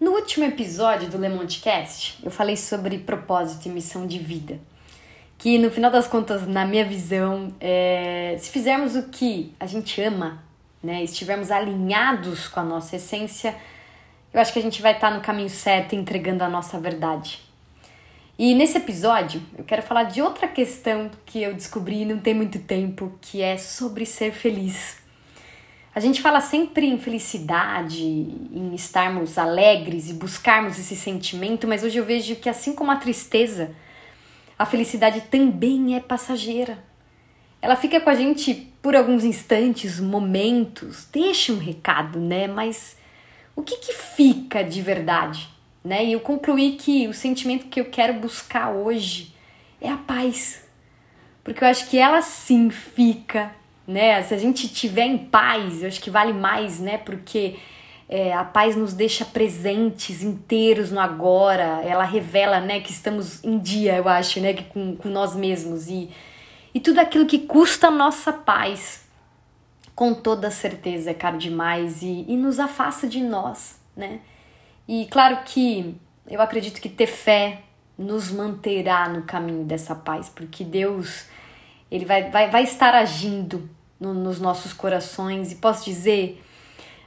No último episódio do Lemontcast, eu falei sobre propósito e missão de vida. Que no final das contas, na minha visão, é, se fizermos o que a gente ama, né, estivermos alinhados com a nossa essência, eu acho que a gente vai estar no caminho certo entregando a nossa verdade. E nesse episódio, eu quero falar de outra questão que eu descobri não tem muito tempo, que é sobre ser feliz. A gente fala sempre em felicidade, em estarmos alegres e buscarmos esse sentimento, mas hoje eu vejo que, assim como a tristeza, a felicidade também é passageira. Ela fica com a gente por alguns instantes, momentos, deixa um recado, né? Mas o que, que fica de verdade? Né? E eu concluí que o sentimento que eu quero buscar hoje é a paz. Porque eu acho que ela sim fica né? Se a gente tiver em paz, eu acho que vale mais, né? Porque é, a paz nos deixa presentes, inteiros no agora. Ela revela, né, que estamos em dia, eu acho, né, com, com nós mesmos e e tudo aquilo que custa a nossa paz, com toda certeza é caro demais e, e nos afasta de nós, né? E claro que eu acredito que ter fé nos manterá no caminho dessa paz, porque Deus ele vai, vai, vai estar agindo no, nos nossos corações. E posso dizer,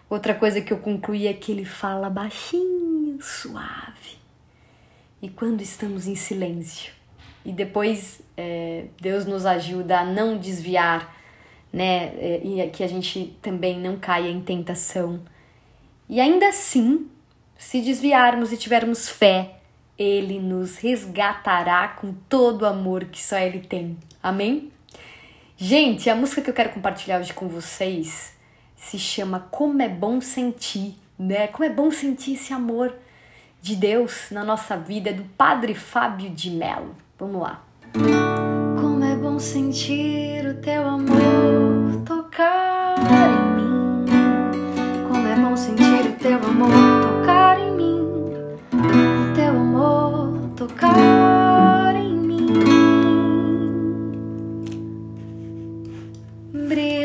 outra coisa que eu concluí é que ele fala baixinho, suave. E quando estamos em silêncio. E depois é, Deus nos ajuda a não desviar, né? É, e que a gente também não caia em tentação. E ainda assim, se desviarmos e tivermos fé, ele nos resgatará com todo o amor que só ele tem. Amém? Gente, a música que eu quero compartilhar hoje com vocês se chama Como é Bom Sentir, né? Como é bom sentir esse amor de Deus na nossa vida, é do Padre Fábio de Mello. Vamos lá. Como é bom sentir o teu amor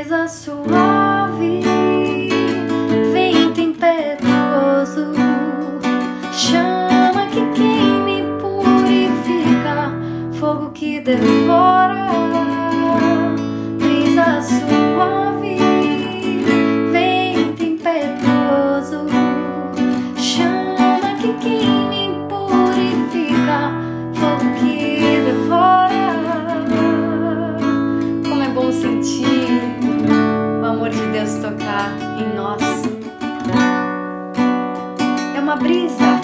suave, É uma brisa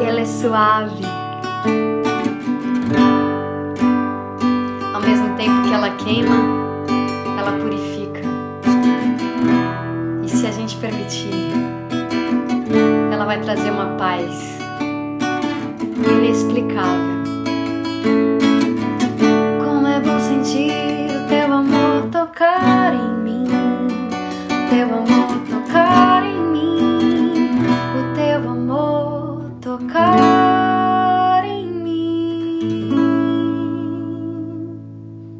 e ela é suave. Ao mesmo tempo que ela queima, ela purifica. E se a gente permitir, ela vai trazer uma paz inexplicável. Como é bom sentir o teu amor tocar.